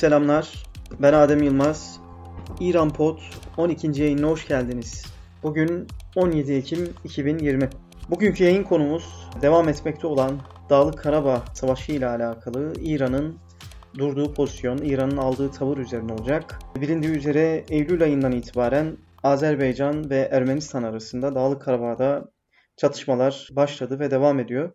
Selamlar. Ben Adem Yılmaz. İran Pod 12. yayınına hoş geldiniz. Bugün 17 Ekim 2020. Bugünkü yayın konumuz devam etmekte olan Dağlık Karabağ Savaşı ile alakalı İran'ın durduğu pozisyon, İran'ın aldığı tavır üzerine olacak. Bilindiği üzere Eylül ayından itibaren Azerbaycan ve Ermenistan arasında Dağlık Karabağ'da çatışmalar başladı ve devam ediyor.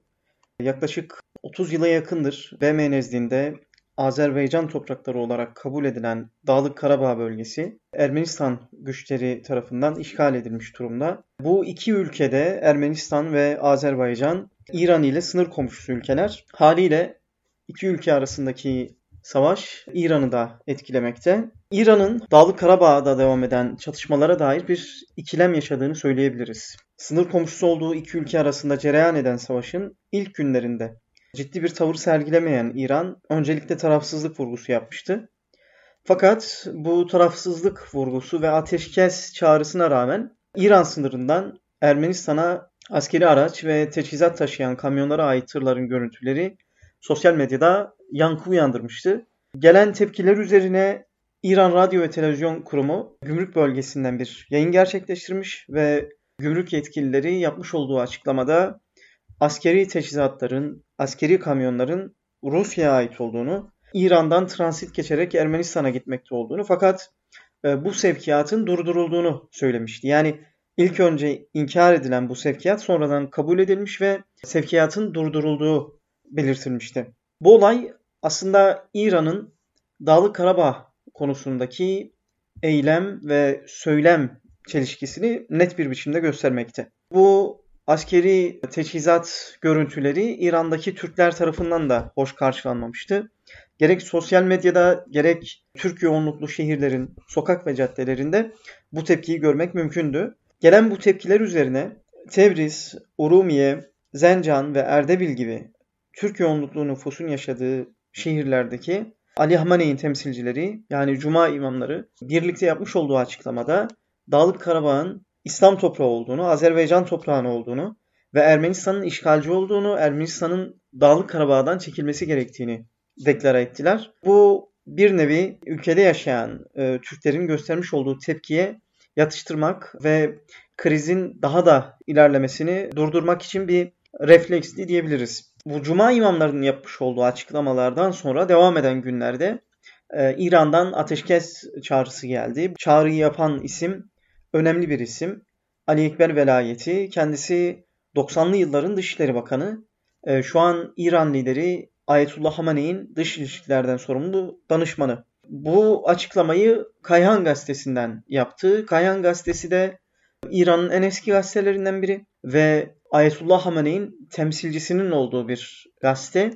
Yaklaşık 30 yıla yakındır BM nezdinde Azerbaycan toprakları olarak kabul edilen Dağlık Karabağ bölgesi Ermenistan güçleri tarafından işgal edilmiş durumda. Bu iki ülkede Ermenistan ve Azerbaycan İran ile sınır komşusu ülkeler. Haliyle iki ülke arasındaki savaş İran'ı da etkilemekte. İran'ın Dağlık Karabağ'da devam eden çatışmalara dair bir ikilem yaşadığını söyleyebiliriz. Sınır komşusu olduğu iki ülke arasında cereyan eden savaşın ilk günlerinde ciddi bir tavır sergilemeyen İran öncelikle tarafsızlık vurgusu yapmıştı. Fakat bu tarafsızlık vurgusu ve ateşkes çağrısına rağmen İran sınırından Ermenistan'a askeri araç ve teçhizat taşıyan kamyonlara ait tırların görüntüleri sosyal medyada yankı uyandırmıştı. Gelen tepkiler üzerine İran Radyo ve Televizyon Kurumu gümrük bölgesinden bir yayın gerçekleştirmiş ve gümrük yetkilileri yapmış olduğu açıklamada askeri teçhizatların, askeri kamyonların Rusya'ya ait olduğunu, İran'dan transit geçerek Ermenistan'a gitmekte olduğunu fakat e, bu sevkiyatın durdurulduğunu söylemişti. Yani ilk önce inkar edilen bu sevkiyat sonradan kabul edilmiş ve sevkiyatın durdurulduğu belirtilmişti. Bu olay aslında İran'ın Dağlık Karabağ konusundaki eylem ve söylem çelişkisini net bir biçimde göstermekte. Bu askeri teçhizat görüntüleri İran'daki Türkler tarafından da hoş karşılanmamıştı. Gerek sosyal medyada gerek Türk yoğunluklu şehirlerin sokak ve caddelerinde bu tepkiyi görmek mümkündü. Gelen bu tepkiler üzerine Tebriz, Urumiye, Zencan ve Erdebil gibi Türk yoğunluklu nüfusun yaşadığı şehirlerdeki Ali Hamaney'in temsilcileri yani Cuma imamları birlikte yapmış olduğu açıklamada Dağlık Karabağ'ın İslam toprağı olduğunu, Azerbaycan toprağı olduğunu ve Ermenistan'ın işgalci olduğunu, Ermenistan'ın Dağlık Karabağ'dan çekilmesi gerektiğini deklara ettiler. Bu bir nevi ülkede yaşayan e, Türklerin göstermiş olduğu tepkiye yatıştırmak ve krizin daha da ilerlemesini durdurmak için bir refleksli diyebiliriz. Bu cuma imamlarının yapmış olduğu açıklamalardan sonra devam eden günlerde e, İran'dan ateşkes çağrısı geldi. Çağrıyı yapan isim önemli bir isim. Ali Ekber Velayeti. Kendisi 90'lı yılların Dışişleri Bakanı. E, şu an İran lideri Ayetullah Hamaney'in dış ilişkilerden sorumlu danışmanı. Bu açıklamayı Kayhan Gazetesi'nden yaptı. Kayhan Gazetesi de İran'ın en eski gazetelerinden biri ve Ayetullah Hamaney'in temsilcisinin olduğu bir gazete.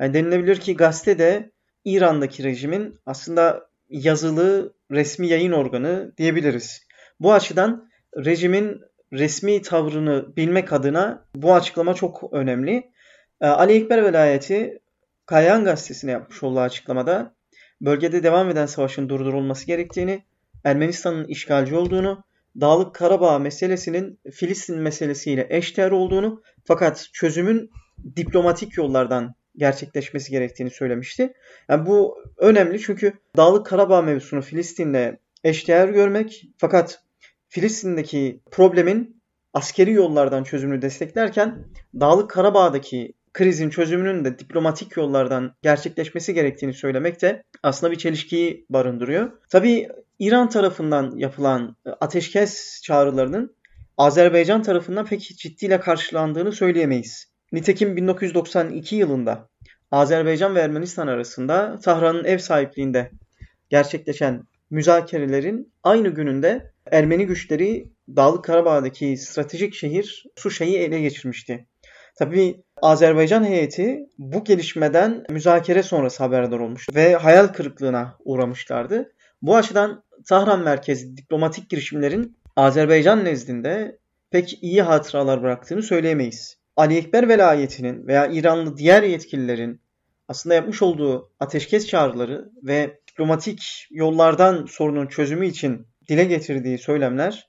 Yani denilebilir ki gazete de İran'daki rejimin aslında yazılı resmi yayın organı diyebiliriz. Bu açıdan rejimin resmi tavrını bilmek adına bu açıklama çok önemli. Ee, Ali Ekber Velayeti Kayan Gazetesi'ne yapmış olduğu açıklamada bölgede devam eden savaşın durdurulması gerektiğini, Ermenistan'ın işgalci olduğunu, Dağlık Karabağ meselesinin Filistin meselesiyle eşdeğer olduğunu fakat çözümün diplomatik yollardan gerçekleşmesi gerektiğini söylemişti. Yani bu önemli çünkü Dağlık Karabağ mevzusunu Filistin'le eşdeğer görmek fakat Filistin'deki problemin askeri yollardan çözümünü desteklerken Dağlık Karabağ'daki krizin çözümünün de diplomatik yollardan gerçekleşmesi gerektiğini söylemek de aslında bir çelişkiyi barındırıyor. Tabii İran tarafından yapılan ateşkes çağrılarının Azerbaycan tarafından pek ciddiyle karşılandığını söyleyemeyiz. Nitekim 1992 yılında Azerbaycan ve Ermenistan arasında Tahran'ın ev sahipliğinde gerçekleşen müzakerelerin aynı gününde Ermeni güçleri Dağlık Karabağ'daki stratejik şehir Suşa'yı ele geçirmişti. Tabii Azerbaycan heyeti bu gelişmeden müzakere sonrası haberdar olmuş ve hayal kırıklığına uğramışlardı. Bu açıdan Tahran merkezli diplomatik girişimlerin Azerbaycan nezdinde pek iyi hatıralar bıraktığını söyleyemeyiz. Ali Ekber velayetinin veya İranlı diğer yetkililerin aslında yapmış olduğu ateşkes çağrıları ve diplomatik yollardan sorunun çözümü için dile getirdiği söylemler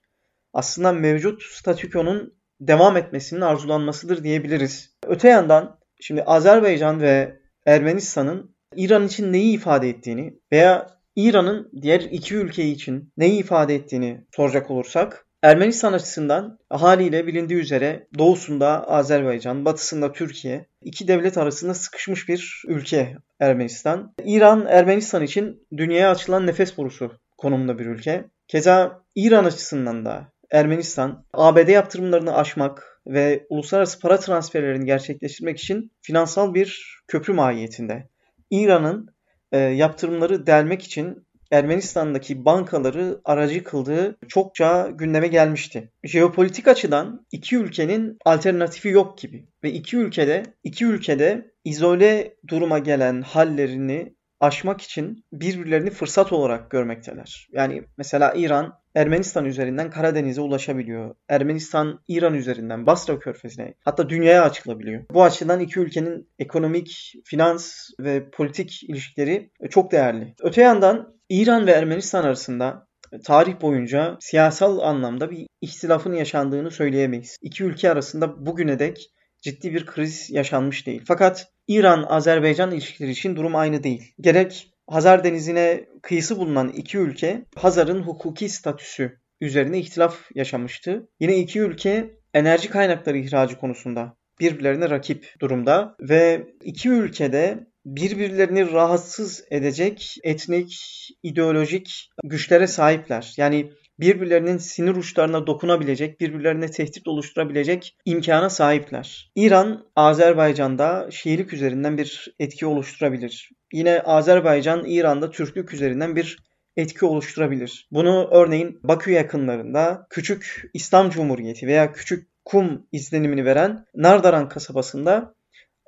aslında mevcut statükonun devam etmesinin arzulanmasıdır diyebiliriz. Öte yandan şimdi Azerbaycan ve Ermenistan'ın İran için neyi ifade ettiğini veya İran'ın diğer iki ülke için neyi ifade ettiğini soracak olursak Ermenistan açısından haliyle bilindiği üzere doğusunda Azerbaycan, batısında Türkiye, iki devlet arasında sıkışmış bir ülke Ermenistan. İran, Ermenistan için dünyaya açılan nefes borusu konumunda bir ülke. Keza İran açısından da Ermenistan, ABD yaptırımlarını aşmak ve uluslararası para transferlerini gerçekleştirmek için finansal bir köprü mahiyetinde. İran'ın e, yaptırımları delmek için Ermenistan'daki bankaları aracı kıldığı çokça gündeme gelmişti. Jeopolitik açıdan iki ülkenin alternatifi yok gibi ve iki ülkede iki ülkede izole duruma gelen hallerini aşmak için birbirlerini fırsat olarak görmekteler. Yani mesela İran Ermenistan üzerinden Karadeniz'e ulaşabiliyor. Ermenistan İran üzerinden Basra Körfezi'ne hatta dünyaya açılabiliyor. Bu açıdan iki ülkenin ekonomik, finans ve politik ilişkileri çok değerli. Öte yandan İran ve Ermenistan arasında tarih boyunca siyasal anlamda bir ihtilafın yaşandığını söyleyemeyiz. İki ülke arasında bugüne dek ciddi bir kriz yaşanmış değil. Fakat İran-Azerbaycan ilişkileri için durum aynı değil. Gerek Hazar Denizi'ne kıyısı bulunan iki ülke Hazar'ın hukuki statüsü üzerine ihtilaf yaşamıştı. Yine iki ülke enerji kaynakları ihracı konusunda birbirlerine rakip durumda ve iki ülkede birbirlerini rahatsız edecek etnik, ideolojik güçlere sahipler. Yani birbirlerinin sinir uçlarına dokunabilecek, birbirlerine tehdit oluşturabilecek imkana sahipler. İran, Azerbaycan'da Şiilik üzerinden bir etki oluşturabilir. Yine Azerbaycan, İran'da Türklük üzerinden bir etki oluşturabilir. Bunu örneğin Bakü yakınlarında Küçük İslam Cumhuriyeti veya Küçük Kum izlenimini veren Nardaran kasabasında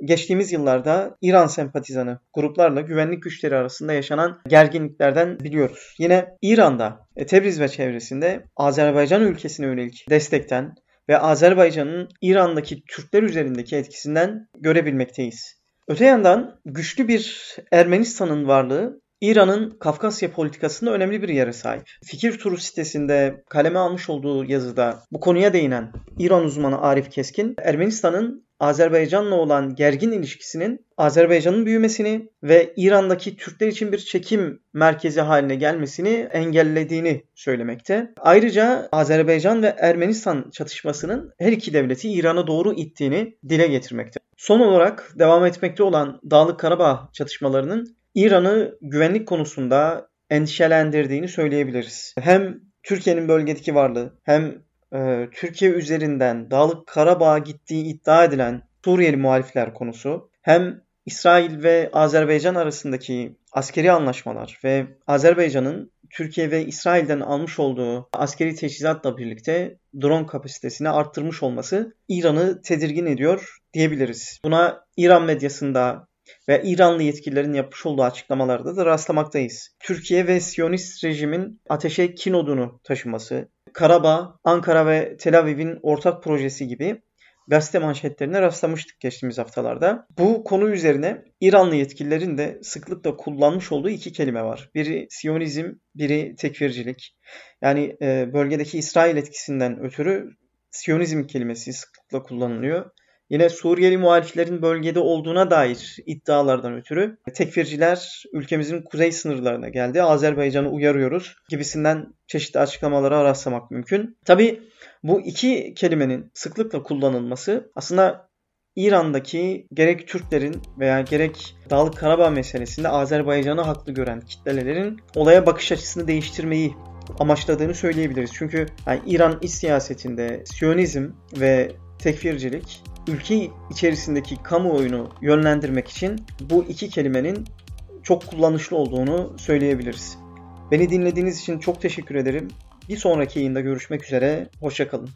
geçtiğimiz yıllarda İran sempatizanı gruplarla güvenlik güçleri arasında yaşanan gerginliklerden biliyoruz. Yine İran'da e, Tebriz ve çevresinde Azerbaycan ülkesine yönelik destekten ve Azerbaycan'ın İran'daki Türkler üzerindeki etkisinden görebilmekteyiz. Öte yandan güçlü bir Ermenistan'ın varlığı İran'ın Kafkasya politikasında önemli bir yere sahip. Fikir Turu sitesinde kaleme almış olduğu yazıda bu konuya değinen İran uzmanı Arif Keskin, Ermenistan'ın Azerbaycan'la olan gergin ilişkisinin Azerbaycan'ın büyümesini ve İran'daki Türkler için bir çekim merkezi haline gelmesini engellediğini söylemekte. Ayrıca Azerbaycan ve Ermenistan çatışmasının her iki devleti İran'a doğru ittiğini dile getirmekte. Son olarak devam etmekte olan Dağlık Karabağ çatışmalarının İran'ı güvenlik konusunda endişelendirdiğini söyleyebiliriz. Hem Türkiye'nin bölgedeki varlığı hem e, Türkiye üzerinden Dağlık Karabağ'a gittiği iddia edilen Suriyeli muhalifler konusu hem İsrail ve Azerbaycan arasındaki askeri anlaşmalar ve Azerbaycan'ın Türkiye ve İsrail'den almış olduğu askeri teçhizatla birlikte drone kapasitesini arttırmış olması İran'ı tedirgin ediyor diyebiliriz. Buna İran medyasında ve İranlı yetkililerin yapmış olduğu açıklamalarda da rastlamaktayız. Türkiye ve Siyonist rejimin ateşe kin odunu taşıması, Karabağ, Ankara ve Tel Aviv'in ortak projesi gibi gazete manşetlerine rastlamıştık geçtiğimiz haftalarda. Bu konu üzerine İranlı yetkililerin de sıklıkla kullanmış olduğu iki kelime var. Biri Siyonizm, biri tekfircilik. Yani e, bölgedeki İsrail etkisinden ötürü Siyonizm kelimesi sıklıkla kullanılıyor. Yine Suriyeli muhaliflerin bölgede olduğuna dair iddialardan ötürü tekfirciler ülkemizin kuzey sınırlarına geldi. Azerbaycan'ı uyarıyoruz gibisinden çeşitli açıklamalara rastlamak mümkün. Tabi bu iki kelimenin sıklıkla kullanılması aslında İran'daki gerek Türklerin veya gerek Dağlık Karabağ meselesinde Azerbaycan'ı haklı gören kitlelerin olaya bakış açısını değiştirmeyi amaçladığını söyleyebiliriz. Çünkü yani İran iç siyasetinde Siyonizm ve tekfircilik ülke içerisindeki kamuoyunu yönlendirmek için bu iki kelimenin çok kullanışlı olduğunu söyleyebiliriz. Beni dinlediğiniz için çok teşekkür ederim. Bir sonraki yayında görüşmek üzere. Hoşçakalın.